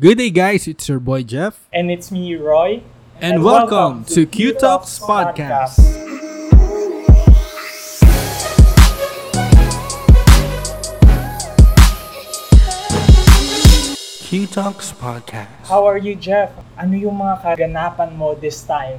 Good day, guys. It's your boy Jeff, And it's me, Roy. and, welcome, to Q Talks Podcast. Q Talks Podcast. How are you, Jeff? Ano yung mga kaganapan mo this time?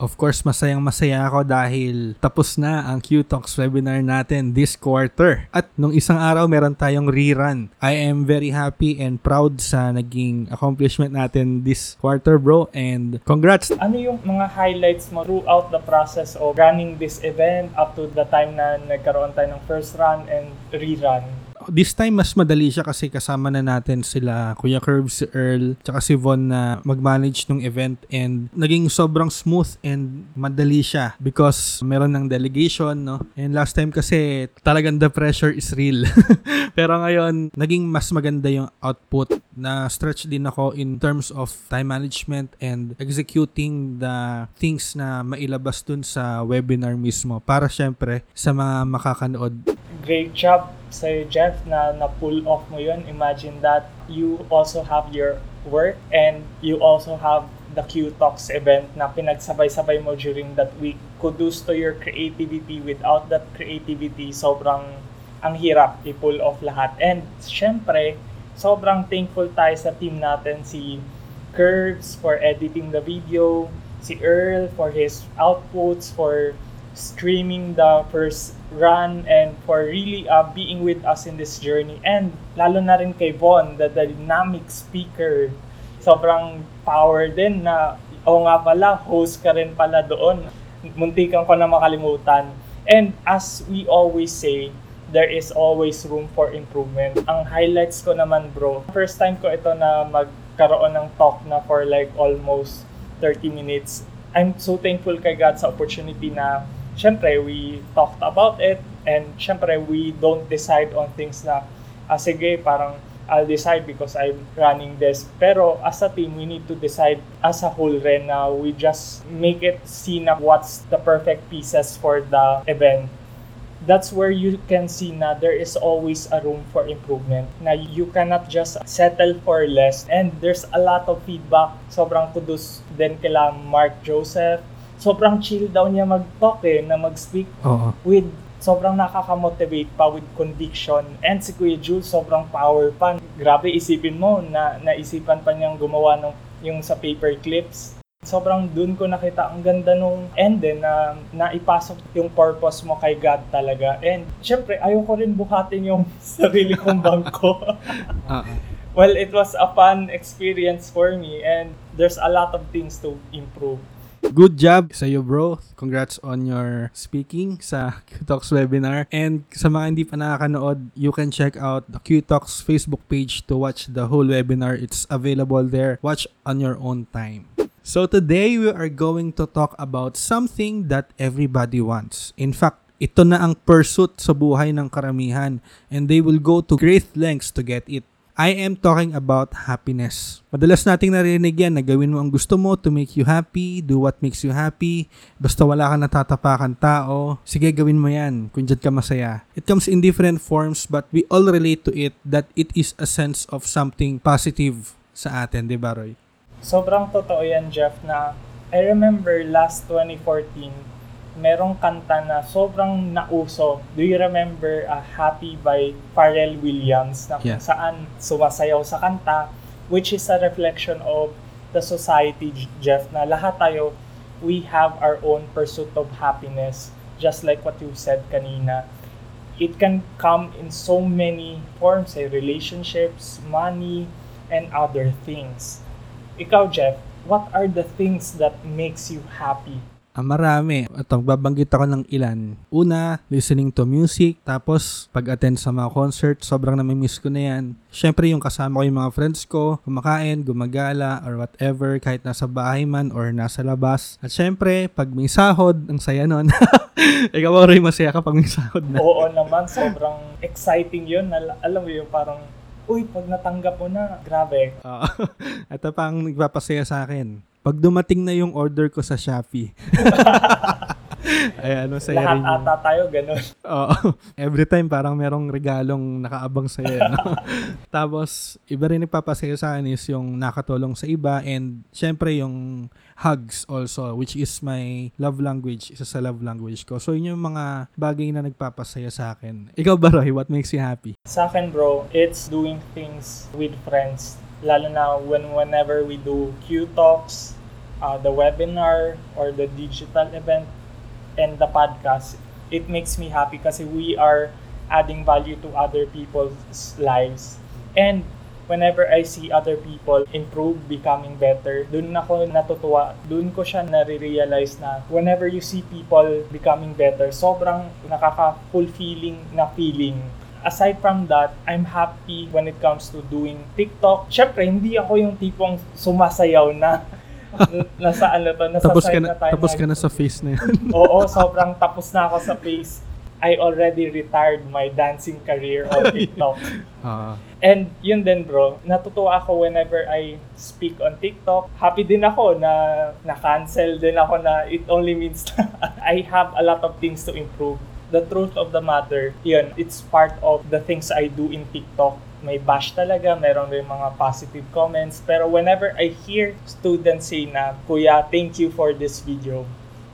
Of course, masayang masaya ako dahil tapos na ang Q Talks webinar natin this quarter. At nung isang araw, meron tayong rerun. I am very happy and proud sa naging accomplishment natin this quarter, bro. And congrats! Ano yung mga highlights mo throughout the process of running this event up to the time na nagkaroon tayo ng first run and rerun? This time, mas madali siya kasi kasama na natin sila Kuya Curve, si Earl, tsaka si Von na mag-manage ng event and naging sobrang smooth and madali siya because meron ng delegation, no? And last time kasi talagang the pressure is real. Pero ngayon, naging mas maganda yung output na stretch din ako in terms of time management and executing the things na mailabas dun sa webinar mismo para syempre sa mga makakanood Great job sa'yo, Jeff, na na-pull off mo yun. Imagine that you also have your work and you also have the Q Talks event na pinagsabay-sabay mo during that week. Kudos to your creativity. Without that creativity, sobrang ang hirap i-pull off lahat. And syempre, sobrang thankful tayo sa team natin si Curves for editing the video, si Earl for his outputs, for streaming the first run and for really uh, being with us in this journey. And lalo na rin kay Von, the dynamic speaker. Sobrang power din na, o nga pala, host ka rin pala doon. Muntikan ko na makalimutan. And as we always say, there is always room for improvement. Ang highlights ko naman bro, first time ko ito na magkaroon ng talk na for like almost 30 minutes. I'm so thankful kay God sa opportunity na syempre we talked about it and syempre we don't decide on things na ah, sige parang I'll decide because I'm running this. Pero as a team, we need to decide as a whole rin na we just make it see na what's the perfect pieces for the event that's where you can see na there is always a room for improvement. Na you cannot just settle for less. And there's a lot of feedback. Sobrang kudos din kila Mark Joseph. Sobrang chill daw niya mag-talk eh, na mag-speak Oo. with sobrang nakaka-motivate pa with conviction. And si Kuya Jules, sobrang power pa. Grabe, isipin mo na naisipan pa niyang gumawa ng yung sa paper clips. Sobrang dun ko nakita ang ganda nung end eh, na naipasok yung purpose mo kay God talaga. And syempre, ayoko rin buhatin yung sarili kong bangko. Ah, well, it was a fun experience for me and there's a lot of things to improve. Good job sa iyo bro. Congrats on your speaking sa Q-Talks webinar. And sa mga hindi pa nakakanood, you can check out the Q-Talks Facebook page to watch the whole webinar. It's available there. Watch on your own time. So today we are going to talk about something that everybody wants. In fact, ito na ang pursuit sa buhay ng karamihan and they will go to great lengths to get it. I am talking about happiness. Madalas nating narinig yan na gawin mo ang gusto mo to make you happy, do what makes you happy, basta wala kang natatapakan tao, sige gawin mo yan kung dyan ka masaya. It comes in different forms but we all relate to it that it is a sense of something positive sa atin, di ba Roy? Sobrang totoo yan, Jeff, na I remember last 2014, merong kanta na sobrang nauso. Do you remember uh, Happy by Pharrell Williams na kung Yeah. saan sumasayaw sa kanta which is a reflection of the society, Jeff, na lahat tayo, we have our own pursuit of happiness just like what you said kanina. It can come in so many forms, eh, relationships, money, and other things. Ikaw, Jeff, what are the things that makes you happy? Ah, marami. At babanggit ako ng ilan. Una, listening to music. Tapos, pag-attend sa mga concert, sobrang namimiss ko na yan. Siyempre, yung kasama ko yung mga friends ko, kumakain, gumagala, or whatever, kahit nasa bahay man or nasa labas. At siyempre, pag may sahod, ang saya nun. Ikaw rin masaya kapag may sahod na? Oo naman, sobrang exciting yun. Na, alam mo yung parang, uy, pag natanggap mo na, grabe. Oo. Ito pa ang nagpapasaya sa akin. Pag dumating na yung order ko sa Shopee. Ayan, masaya Lahat rin yun. ata tayo ganun. Oo. Every time parang merong regalong nakaabang sa iyo. No? Tapos, iba rin nagpapasaya sa akin is yung nakatulong sa iba and syempre yung hugs also which is my love language, isa sa love language ko. So, yun yung mga bagay na nagpapasaya sa akin. Ikaw ba, Roy? What makes you happy? Sa akin bro, it's doing things with friends. Lalo na when whenever we do Q Talks, uh, the webinar, or the digital event, and the podcast, it makes me happy kasi we are adding value to other people's lives. And whenever I see other people improve, becoming better, dun ako natutuwa. Dun ko siya nare-realize na whenever you see people becoming better, sobrang nakaka-fulfilling na feeling. Aside from that, I'm happy when it comes to doing TikTok. Siyempre, hindi ako yung tipong sumasayaw na nasa ano to, nasa Tapos ka side na, tayo tapos ka na- na sa face na yan. Oo, sobrang tapos na ako sa face. I already retired my dancing career on TikTok. Ah. And yun din bro, natutuwa ako whenever I speak on TikTok. Happy din ako na na-cancel din ako na it only means na I have a lot of things to improve. The truth of the matter, yun, it's part of the things I do in TikTok. May bash talaga, meron rin mga positive comments. Pero whenever I hear students say na, Kuya, thank you for this video,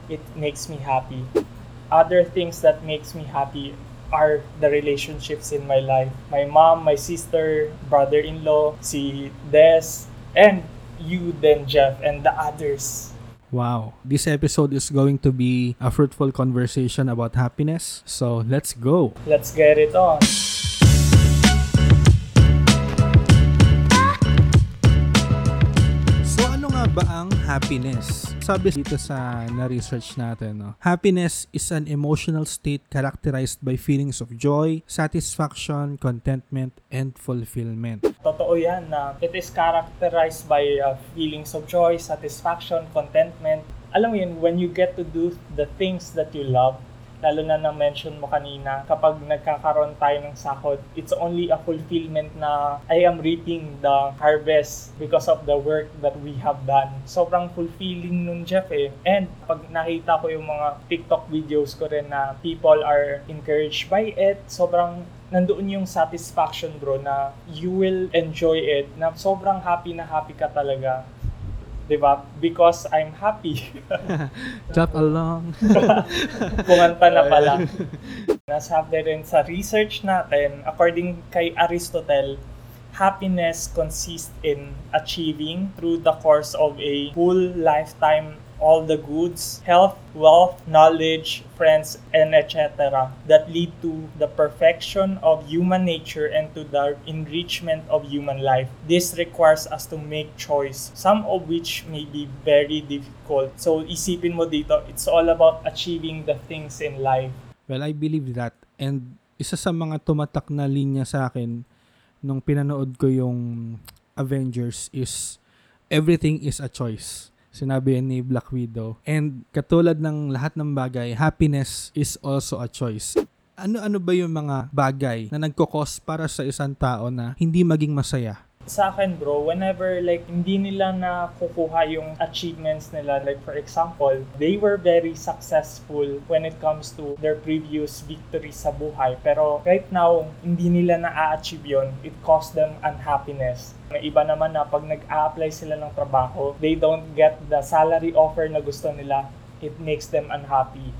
it makes me happy other things that makes me happy are the relationships in my life. My mom, my sister, brother-in-law, si Des, and you then, Jeff, and the others. Wow. This episode is going to be a fruitful conversation about happiness. So, let's go. Let's get it on. So ano nga ba ang happiness? Sabi dito sa na-research natin, no? happiness is an emotional state characterized by feelings of joy, satisfaction, contentment, and fulfillment. Totoo yan na it is characterized by uh, feelings of joy, satisfaction, contentment. Alam mo yun, when you get to do the things that you love, lalo na na-mention mo kanina, kapag nagkakaroon tayo ng sahod, it's only a fulfillment na I am reaping the harvest because of the work that we have done. Sobrang fulfilling nun, Jeff eh. And pag nakita ko yung mga TikTok videos ko rin na people are encouraged by it, sobrang nandoon yung satisfaction bro na you will enjoy it na sobrang happy na happy ka talaga 'di ba because I'm happy. Clap along. kumanta na pala. Nasabi rin sa research natin according kay Aristotle happiness consists in achieving through the course of a full lifetime all the goods, health, wealth, knowledge, friends, and etc. that lead to the perfection of human nature and to the enrichment of human life. This requires us to make choice, some of which may be very difficult. So isipin mo dito, it's all about achieving the things in life. Well, I believe that. And isa sa mga tumatak na linya sa akin nung pinanood ko yung Avengers is everything is a choice. Sinabi ni Black Widow. And katulad ng lahat ng bagay, happiness is also a choice. Ano-ano ba yung mga bagay na nagkukos para sa isang tao na hindi maging masaya? Sa akin bro, whenever like hindi nila nakukuha yung achievements nila, like for example, they were very successful when it comes to their previous victory sa buhay. Pero right now, hindi nila na-achieve yun. It caused them unhappiness. May iba naman na pag nag-a-apply sila ng trabaho, they don't get the salary offer na gusto nila. It makes them unhappy.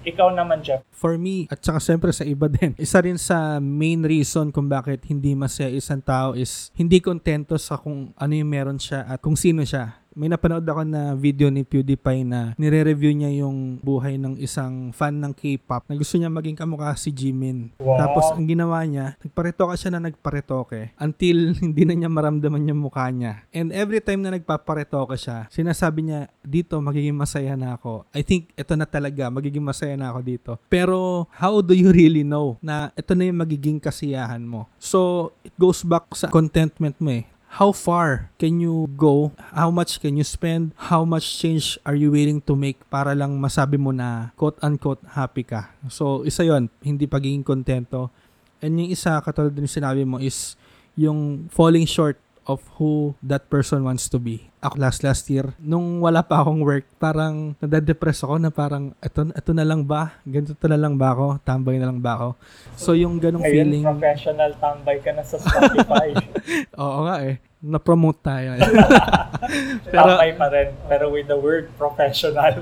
Ikaw naman, Jeff. For me, at saka siyempre sa iba din, isa rin sa main reason kung bakit hindi masaya isang tao is hindi kontento sa kung ano yung meron siya at kung sino siya. May napanood ako na video ni PewDiePie na nire-review niya yung buhay ng isang fan ng K-pop na gusto niya maging kamukha si Jimin. Wow. Tapos ang ginawa niya, nagparetoke siya na nagparetoke until hindi na niya maramdaman yung mukha niya. And every time na nagpaparetoke siya, sinasabi niya, dito magiging masaya na ako. I think ito na talaga, magiging masaya na ako dito. Pero how do you really know na ito na yung magiging kasiyahan mo? So, it goes back sa contentment mo eh how far can you go? How much can you spend? How much change are you willing to make para lang masabi mo na quote-unquote happy ka? So, isa yon hindi pagiging kontento. And yung isa, katulad din sinabi mo, is yung falling short of who that person wants to be. Ako last last year, nung wala pa akong work, parang nadadepress ako na parang, eto, eto na lang ba? Ganito na lang ba ako? Tambay na lang ba ako? So yung ganong Ngayon, feeling, professional tambay ka na sa Spotify. oo nga eh, na-promote tayo. Pero- tambay pa rin, pero with the word professional.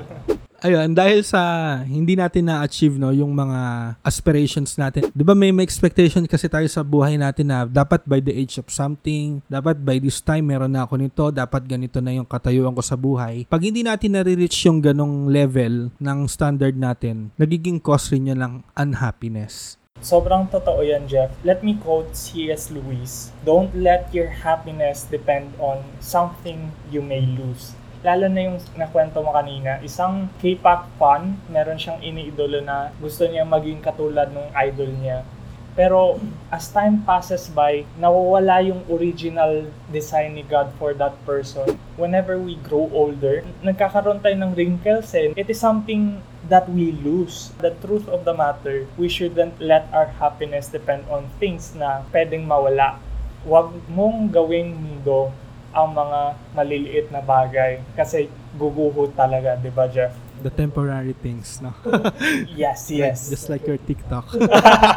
Ayun, dahil sa hindi natin na-achieve no yung mga aspirations natin. 'Di ba may, may expectation kasi tayo sa buhay natin na dapat by the age of something, dapat by this time meron na ako nito, dapat ganito na yung katayuan ko sa buhay. Pag hindi natin na-reach yung ganong level ng standard natin, nagiging cause rin yun ng unhappiness. Sobrang totoo yan, Jeff. Let me quote C.S. Lewis. Don't let your happiness depend on something you may lose. Lalo na yung nakwento mo kanina, isang K-pop fan, meron siyang iniidolo na gusto niya maging katulad ng idol niya. Pero as time passes by, nawawala yung original design ni God for that person. Whenever we grow older, nagkakaroon tayo ng wrinkles eh. It is something that we lose. The truth of the matter, we shouldn't let our happiness depend on things na pwedeng mawala. Huwag mong gawing mundo ang mga maliliit na bagay kasi guguho talaga, di ba Jeff? The temporary things, no? Yes, yes. Just like your TikTok.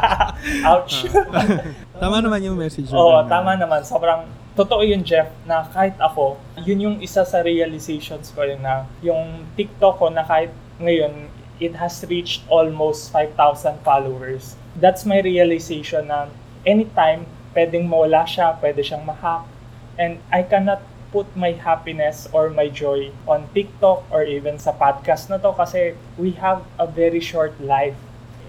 Ouch. Tama naman yung message. Oo, doon, tama naman. Sobrang totoo yun, Jeff, na kahit ako, yun yung isa sa realizations ko yun na yung TikTok ko na kahit ngayon, it has reached almost 5,000 followers. That's my realization na anytime, pwedeng mawala siya, pwede siyang mahack. And I cannot put my happiness or my joy on TikTok or even sa podcast na to kasi we have a very short life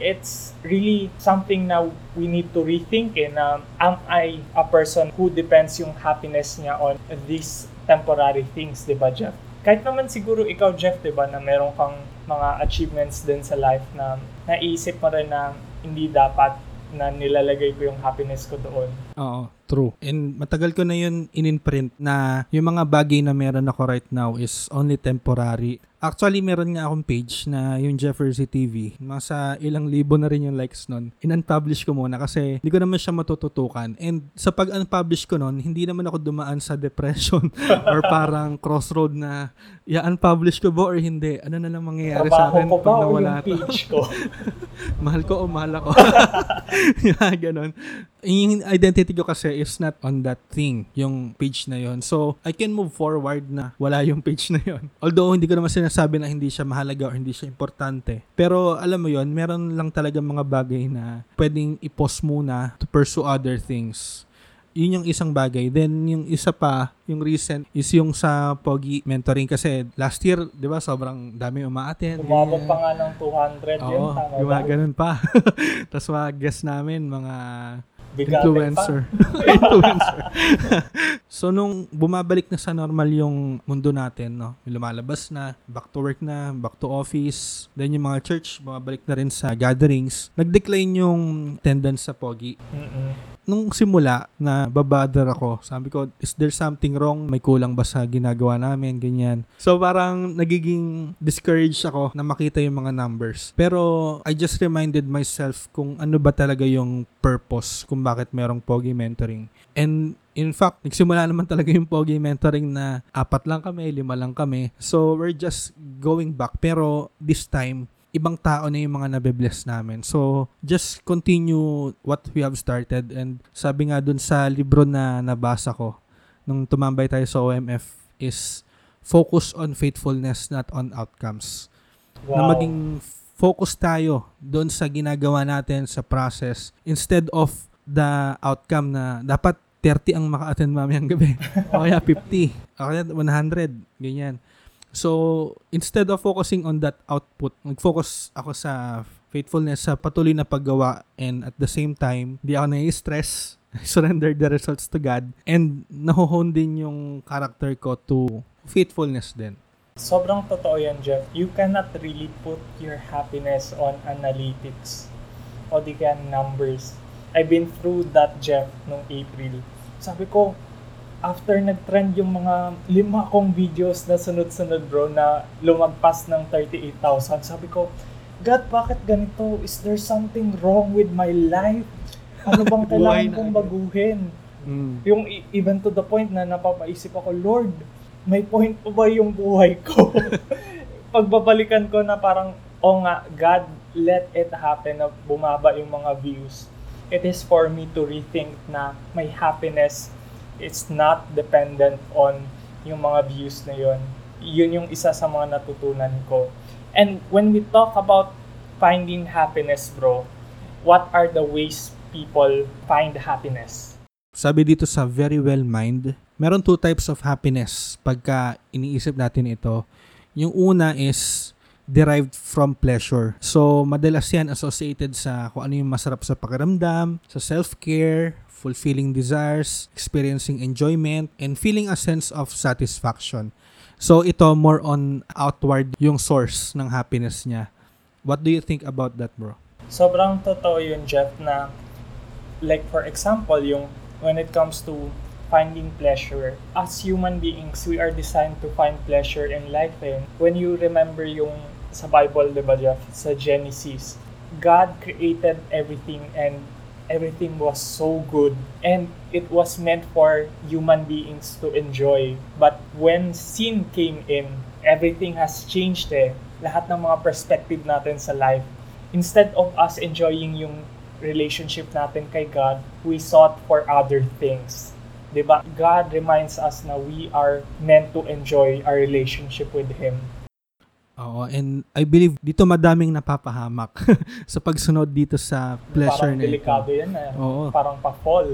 it's really something na we need to rethink eh, na am I a person who depends yung happiness niya on these temporary things, di ba Jeff? Kahit naman siguro ikaw Jeff, di ba, na meron kang mga achievements din sa life na naisip mo rin na hindi dapat na nilalagay ko yung happiness ko doon. Oo, true. And matagal ko na yun in-print na yung mga bagay na meron ako right now is only temporary. Actually, meron nga akong page na yung Jeffersy TV. Nasa ilang libo na rin yung likes nun. In-unpublish ko muna kasi hindi ko naman siya matututukan. And sa pag-unpublish ko nun, hindi naman ako dumaan sa depression or parang crossroad na i-unpublish ko ba or hindi. Ano na lang mangyayari sa Trabaho akin ko pag o nawala yung page ko? mahal ko o mahal ako. yeah, ganun. Yung identity ko kasi is not on that thing, yung page na yon. So, I can move forward na wala yung page na yon. Although, hindi ko naman sinasabi na hindi siya mahalaga or hindi siya importante. Pero, alam mo yon meron lang talaga mga bagay na pwedeng i-pause muna to pursue other things yun yung isang bagay. Then, yung isa pa, yung recent, is yung sa Pogi mentoring kasi last year, di ba, sobrang dami umaattend. Umabot ganyan. pa nga ng 200 yun, Oo, tama ba? gumaganon pa. Tapos mga guest namin, mga Bigatin influencer. influencer. so, nung bumabalik na sa normal yung mundo natin, no? Lumalabas na, back to work na, back to office, then yung mga church, bumabalik na rin sa gatherings, nag-decline yung attendance sa Pogi. Mm-mm. Nung simula na babother ako, sabi ko, is there something wrong? May kulang ba sa ginagawa namin? Ganyan. So parang nagiging discouraged ako na makita yung mga numbers. Pero I just reminded myself kung ano ba talaga yung purpose kung bakit merong Pogi Mentoring. And in fact, nagsimula naman talaga yung Pogi Mentoring na apat lang kami, lima lang kami. So we're just going back. Pero this time, ibang tao na yung mga nabe-bless namin. So, just continue what we have started. And sabi nga dun sa libro na nabasa ko, nung tumambay tayo sa OMF, is focus on faithfulness, not on outcomes. Na Wow. maging focus tayo doon sa ginagawa natin sa process instead of the outcome na dapat 30 ang maka-attend mamayang gabi. o kaya 50. O kaya 100. Ganyan. So, instead of focusing on that output, nag-focus ako sa faithfulness sa patuloy na paggawa and at the same time, di ako nai-stress. Surrender the results to God and nahuhon din yung character ko to faithfulness din. Sobrang totoo yan, Jeff. You cannot really put your happiness on analytics o di kaya numbers. I've been through that, Jeff, nung April. Sabi ko, after nag-trend yung mga lima kong videos na sunod-sunod, bro, na lumagpas ng 38,000, sabi ko, God, bakit ganito? Is there something wrong with my life? Ano bang kailangan kong baguhin? Mm. Yung even to the point na napapaisip ako, Lord, may point pa ba yung buhay ko? Pagbabalikan ko na parang, oh nga, God, let it happen na bumaba yung mga views. It is for me to rethink na my happiness is not dependent on yung mga views na yun. Yun yung isa sa mga natutunan ko. And when we talk about finding happiness, bro, what are the ways people find happiness? Sabi dito sa Very Well Mind, meron two types of happiness pagka iniisip natin ito. Yung una is derived from pleasure. So, madalas yan associated sa kung ano yung masarap sa pakiramdam, sa self-care, fulfilling desires, experiencing enjoyment, and feeling a sense of satisfaction. So, ito more on outward yung source ng happiness niya. What do you think about that, bro? Sobrang totoo yun, Jeff, na like for example, yung when it comes to finding pleasure, as human beings, we are designed to find pleasure in life. Eh. When you remember yung sa Bible, di ba, Jeff, sa Genesis, God created everything and everything was so good and it was meant for human beings to enjoy. But when sin came in, everything has changed eh. Lahat ng mga perspective natin sa life. Instead of us enjoying yung relationship natin kay God, we sought for other things. 'Di ba? God reminds us na we are meant to enjoy our relationship with Him. Oo, and I believe dito madaming napapahamak sa pagsunod dito sa pleasure parang na ito. delikado yan eh. Oo. Parang pa-fall.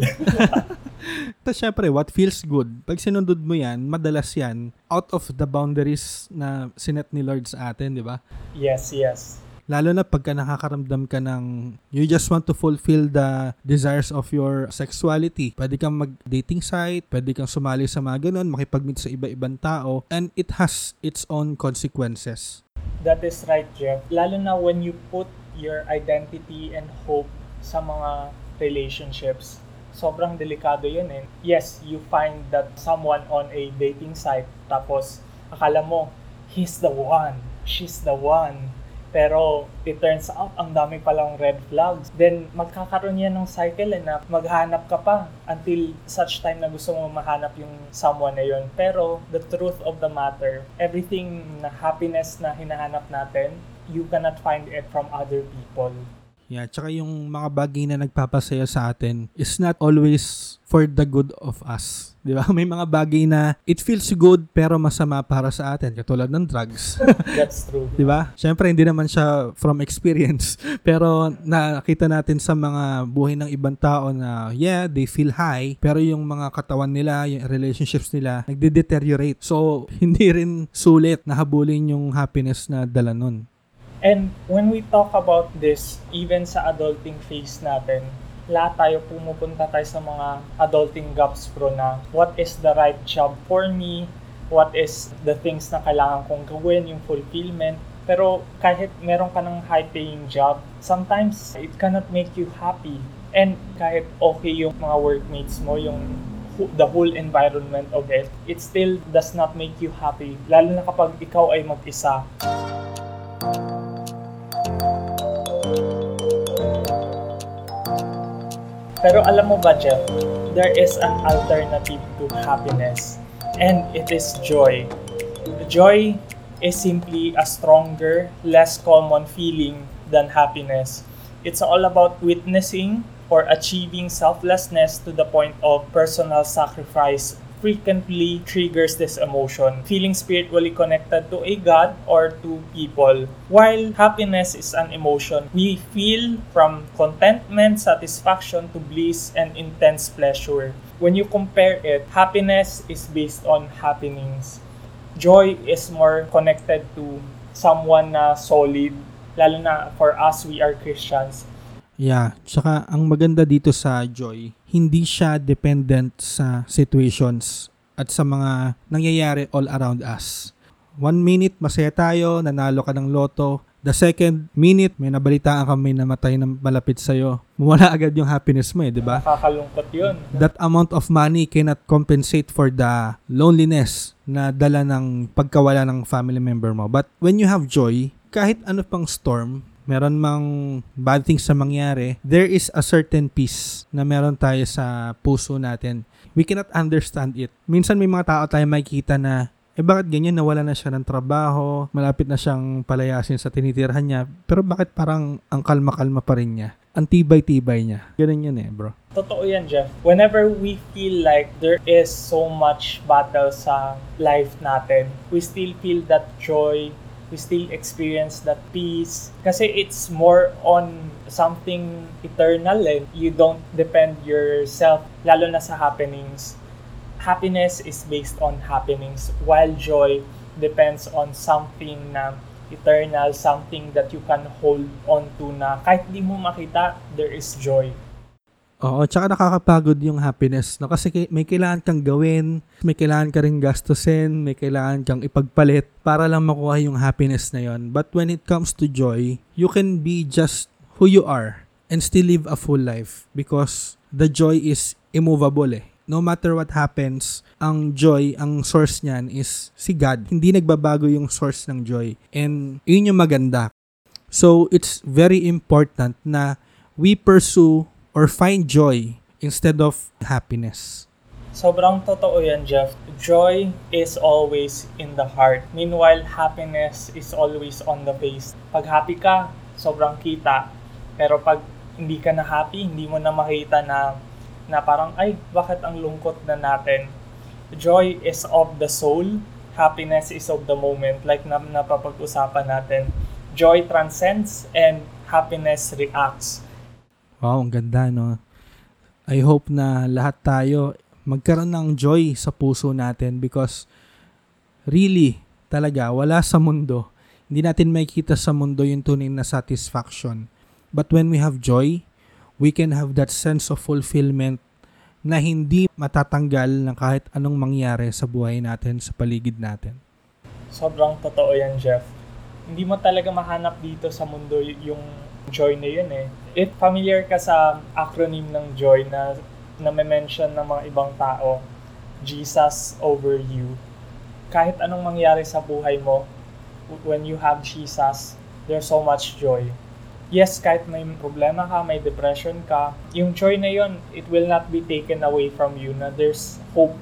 Tapos syempre, what feels good, pag sinundod mo yan, madalas yan, out of the boundaries na sinet ni Lord sa atin, di ba? yes, yes. Lalo na pagka nakakaramdam ka ng you just want to fulfill the desires of your sexuality. Pwede kang mag-dating site, pwede kang sumali sa mga ganun, makipag-meet sa iba-ibang tao, and it has its own consequences. That is right, Jeff. Lalo na when you put your identity and hope sa mga relationships, sobrang delikado yun eh. Yes, you find that someone on a dating site, tapos akala mo, he's the one, she's the one. Pero it turns out, ang dami palang red flags. Then magkakaroon yan ng cycle eh, na maghanap ka pa until such time na gusto mo mahanap yung someone na yun. Pero the truth of the matter, everything na happiness na hinahanap natin, you cannot find it from other people. Yeah, tsaka yung mga bagay na nagpapasaya sa atin is not always for the good of us. Di ba? May mga bagay na it feels good pero masama para sa atin, katulad ng drugs. That's true. Di ba? Siyempre, hindi naman siya from experience. Pero nakita natin sa mga buhay ng ibang tao na, yeah, they feel high, pero yung mga katawan nila, yung relationships nila, nagde-deteriorate. So, hindi rin sulit na habulin yung happiness na dala nun. And when we talk about this, even sa adulting phase natin, lahat tayo pumupunta tayo sa mga adulting gaps bro na what is the right job for me, what is the things na kailangan kong gawin, yung fulfillment. Pero kahit meron ka ng high-paying job, sometimes it cannot make you happy. And kahit okay yung mga workmates mo, yung the whole environment of it, it still does not make you happy. Lalo na kapag ikaw ay mag-isa. Pero alam mo ba, Jeff, there is an alternative to happiness, and it is joy. Joy is simply a stronger, less common feeling than happiness. It's all about witnessing or achieving selflessness to the point of personal sacrifice frequently triggers this emotion, feeling spiritually connected to a God or to people. While happiness is an emotion, we feel from contentment, satisfaction to bliss and intense pleasure. When you compare it, happiness is based on happenings. Joy is more connected to someone na solid, lalo na for us, we are Christians. Yeah, tsaka ang maganda dito sa joy, hindi siya dependent sa situations at sa mga nangyayari all around us. One minute, masaya tayo, nanalo ka ng loto. The second minute, may nabalitaan ka may namatay na malapit sa'yo. Mawala agad yung happiness mo eh, di ba? Nakakalungkot yun. That amount of money cannot compensate for the loneliness na dala ng pagkawala ng family member mo. But when you have joy, kahit ano pang storm, meron mang bad things sa mangyari, there is a certain peace na meron tayo sa puso natin. We cannot understand it. Minsan may mga tao tayo makikita na eh bakit ganyan nawala na siya ng trabaho, malapit na siyang palayasin sa tinitirhan niya, pero bakit parang ang kalma-kalma pa rin niya? Ang tibay-tibay niya. Ganun yun eh, bro. Totoo yan, Jeff. Whenever we feel like there is so much battle sa life natin, we still feel that joy, we still experience that peace. Kasi it's more on something eternal and you don't depend yourself, lalo na sa happenings happiness is based on happenings while joy depends on something na eternal, something that you can hold on to na kahit di mo makita, there is joy. Oo, tsaka nakakapagod yung happiness. No? Kasi may kailangan kang gawin, may kailangan ka rin gastusin, may kailangan kang ipagpalit para lang makuha yung happiness na yon. But when it comes to joy, you can be just who you are and still live a full life because the joy is immovable eh no matter what happens, ang joy, ang source niyan is si God. Hindi nagbabago yung source ng joy. And yun yung maganda. So, it's very important na we pursue or find joy instead of happiness. Sobrang totoo yan, Jeff. Joy is always in the heart. Meanwhile, happiness is always on the face. Pag happy ka, sobrang kita. Pero pag hindi ka na happy, hindi mo na makita na na parang, ay, bakit ang lungkot na natin? Joy is of the soul, happiness is of the moment, like na napapag-usapan natin. Joy transcends and happiness reacts. Wow, ang ganda, no? I hope na lahat tayo magkaroon ng joy sa puso natin because really, talaga, wala sa mundo. Hindi natin makikita sa mundo yung tunay na satisfaction. But when we have joy, we can have that sense of fulfillment na hindi matatanggal ng kahit anong mangyari sa buhay natin, sa paligid natin. Sobrang totoo yan, Jeff. Hindi mo talaga mahanap dito sa mundo yung joy na yun eh. If familiar ka sa acronym ng joy na na mention ng mga ibang tao, Jesus over you. Kahit anong mangyari sa buhay mo, when you have Jesus, there's so much joy yes, kahit may problema ka, may depression ka, yung joy na yon it will not be taken away from you na there's hope.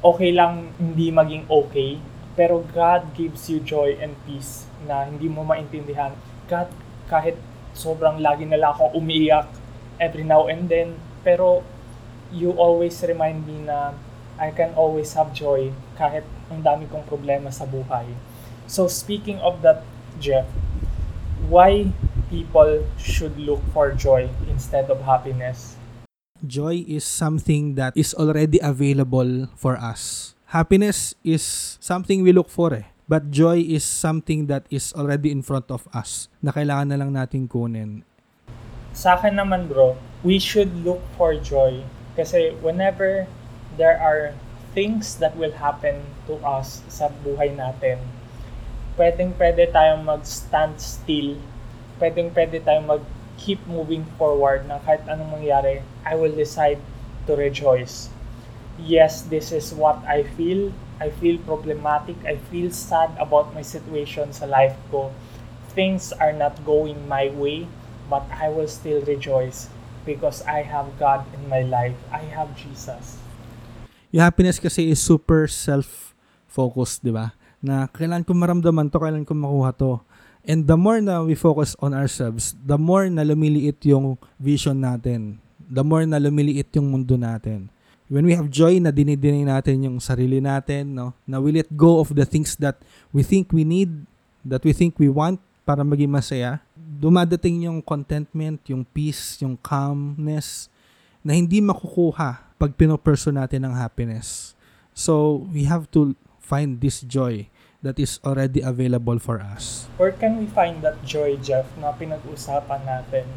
Okay lang hindi maging okay, pero God gives you joy and peace na hindi mo maintindihan. God, kahit sobrang lagi na lang ako umiiyak every now and then, pero you always remind me na I can always have joy kahit ang dami kong problema sa buhay. So speaking of that, Jeff, why people should look for joy instead of happiness? Joy is something that is already available for us. Happiness is something we look for eh. But joy is something that is already in front of us na kailangan na lang natin kunin. Sa akin naman bro, we should look for joy. Kasi whenever there are things that will happen to us sa buhay natin, pwedeng pwede tayong mag-stand still pwedeng pwede tayong mag keep moving forward na kahit anong mangyari, I will decide to rejoice. Yes, this is what I feel. I feel problematic. I feel sad about my situation sa life ko. Things are not going my way, but I will still rejoice because I have God in my life. I have Jesus. Yung happiness kasi is super self-focused, di ba? Na kailan ko maramdaman to, kailan ko makuha to. And the more na we focus on ourselves, the more na lumiliit yung vision natin. The more na lumiliit yung mundo natin. When we have joy na dinidinay natin yung sarili natin, no? na we let go of the things that we think we need, that we think we want para maging masaya, dumadating yung contentment, yung peace, yung calmness na hindi makukuha pag pinoperso natin ang happiness. So, we have to find this joy that is already available for us. Where can we find that joy, Jeff, na pinag-usapan natin?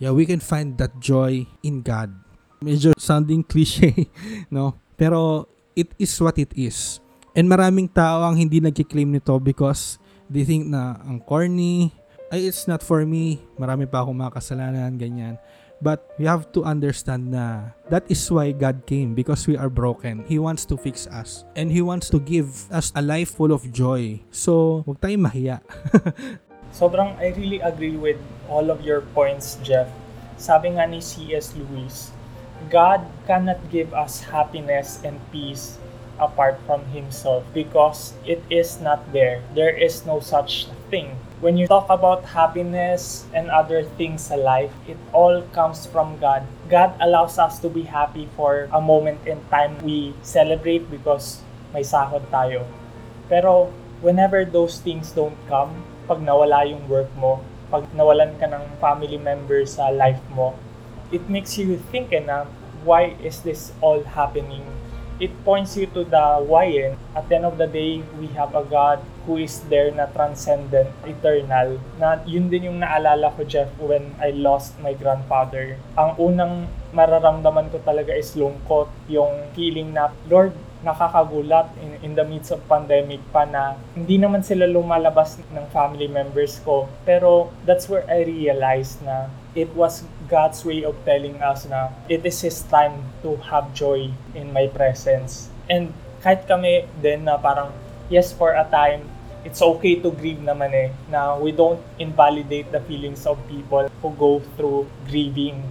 Yeah, we can find that joy in God. Medyo sounding cliche, no? Pero it is what it is. And maraming tao ang hindi nagkiklaim nito because they think na ang corny, ay it's not for me, marami pa akong mga kasalanan, ganyan. But we have to understand na that is why God came because we are broken. He wants to fix us and He wants to give us a life full of joy. So, huwag tayong mahiya. Sobrang I really agree with all of your points, Jeff. Sabi nga ni C.S. Lewis, God cannot give us happiness and peace apart from Himself because it is not there. There is no such thing. When you talk about happiness and other things in life, it all comes from God. God allows us to be happy for a moment in time. We celebrate because may sahod tayo. Pero whenever those things don't come, pag nawala yung work mo, pag nawalan ka ng family member sa life mo, it makes you think eh, why is this all happening it points you to the why. And at the end of the day, we have a God who is there na transcendent, eternal. Na yun din yung naalala ko, Jeff, when I lost my grandfather. Ang unang mararamdaman ko talaga is lungkot. Yung feeling na, Lord, nakakagulat in, in the midst of pandemic pa na hindi naman sila lumalabas ng family members ko. Pero that's where I realized na it was God's way of telling us na it is His time to have joy in my presence. And kahit kami din na parang, yes, for a time, it's okay to grieve naman eh. Na we don't invalidate the feelings of people who go through grieving.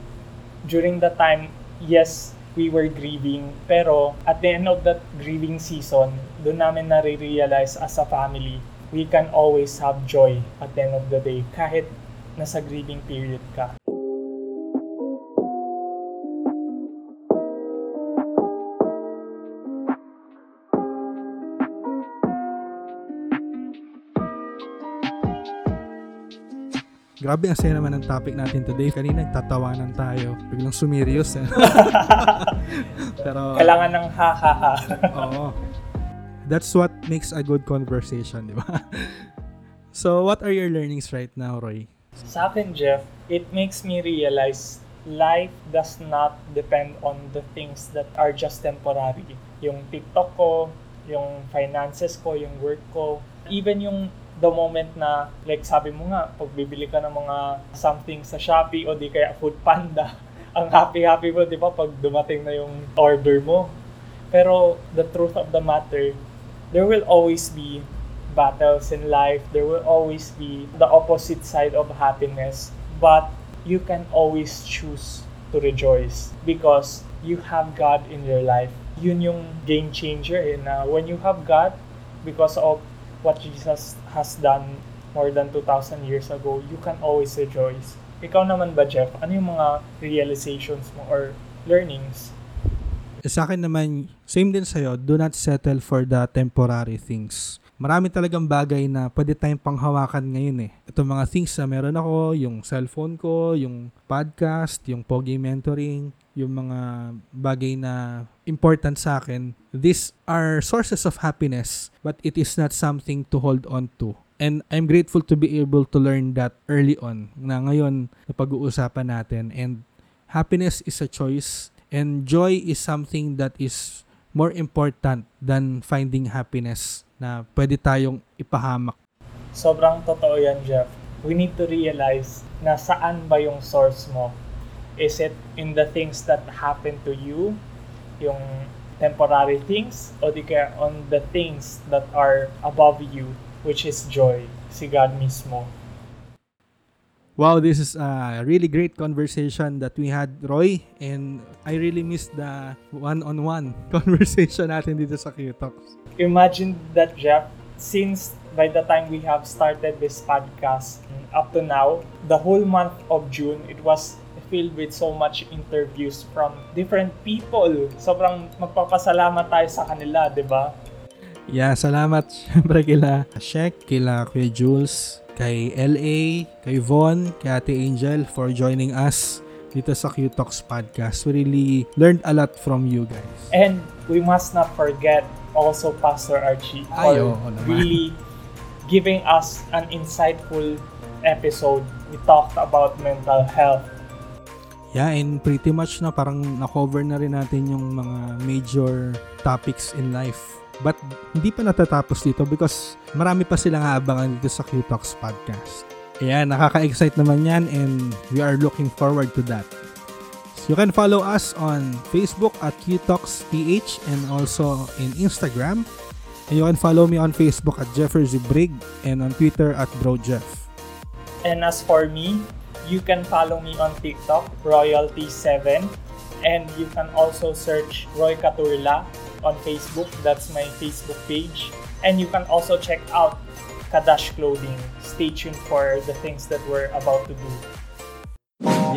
During the time, yes, we were grieving. Pero at the end of that grieving season, doon namin nare-realize as a family, we can always have joy at the end of the day kahit nasa grieving period ka. Grabe ang saya naman ng topic natin today. Kanina nagtatawanan tayo. Biglang sumirius. Eh. Pero, Kailangan ng ha-ha-ha. oo. That's what makes a good conversation, di ba? so, what are your learnings right now, Roy? Sa akin, Jeff, it makes me realize life does not depend on the things that are just temporary. Yung TikTok ko, yung finances ko, yung work ko, even yung the moment na, like sabi mo nga, pag bibili ka ng mga something sa Shopee o di kaya Food Panda, ang happy-happy mo, di ba, pag dumating na yung order mo. Pero the truth of the matter, there will always be battles in life. There will always be the opposite side of happiness. But you can always choose to rejoice because you have God in your life. Yun yung game changer eh, na when you have God, because of what Jesus has done more than 2,000 years ago, you can always rejoice. Ikaw naman ba, Jeff? Ano yung mga realizations mo or learnings? Eh, sa akin naman, same din sa'yo, do not settle for the temporary things. Marami talagang bagay na pwede tayong panghawakan ngayon eh. Ito mga things na meron ako, yung cellphone ko, yung podcast, yung Pogi Mentoring, yung mga bagay na important sa akin. These are sources of happiness, but it is not something to hold on to. And I'm grateful to be able to learn that early on na ngayon na pag-uusapan natin. And happiness is a choice and joy is something that is more important than finding happiness na pwede tayong ipahamak. Sobrang totoo yan, Jeff. We need to realize na saan ba yung source mo. Is it in the things that happen to you, yung temporary things, o di kaya on the things that are above you, which is joy, si God mismo. Wow, this is a really great conversation that we had, Roy. And I really missed the one-on-one conversation natin dito sa Q-Talks. Imagine that, Jeff, since by the time we have started this podcast up to now, the whole month of June, it was filled with so much interviews from different people. Sobrang magpapasalamat tayo sa kanila, di ba? Yeah, salamat syempre kila Shek, kila Kuya Jules, kay LA, kay Von, kay Ate Angel for joining us dito sa Q Talks podcast. We really learned a lot from you guys. And we must not forget also Pastor Archie Ay, for oo naman. really giving us an insightful episode. We talked about mental health. Yeah, and pretty much na parang na-cover na rin natin yung mga major topics in life. But hindi pa natatapos dito because marami pa silang aabangan dito sa Q-Talks podcast. Ayan, nakaka-excite naman yan and we are looking forward to that. You can follow us on Facebook at QTalksPH and also in Instagram. And you can follow me on Facebook at Jeffersy Brig and on Twitter at BroJeff. And as for me, you can follow me on TikTok, Royalty7. And you can also search Roy Caturla on Facebook. That's my Facebook page. And you can also check out Kadash Clothing. Stay tuned for the things that we're about to do.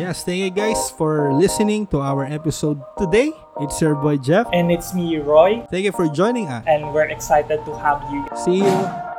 Yes, thank you guys for listening to our episode today. It's your boy Jeff. And it's me, Roy. Thank you for joining us. And we're excited to have you. See you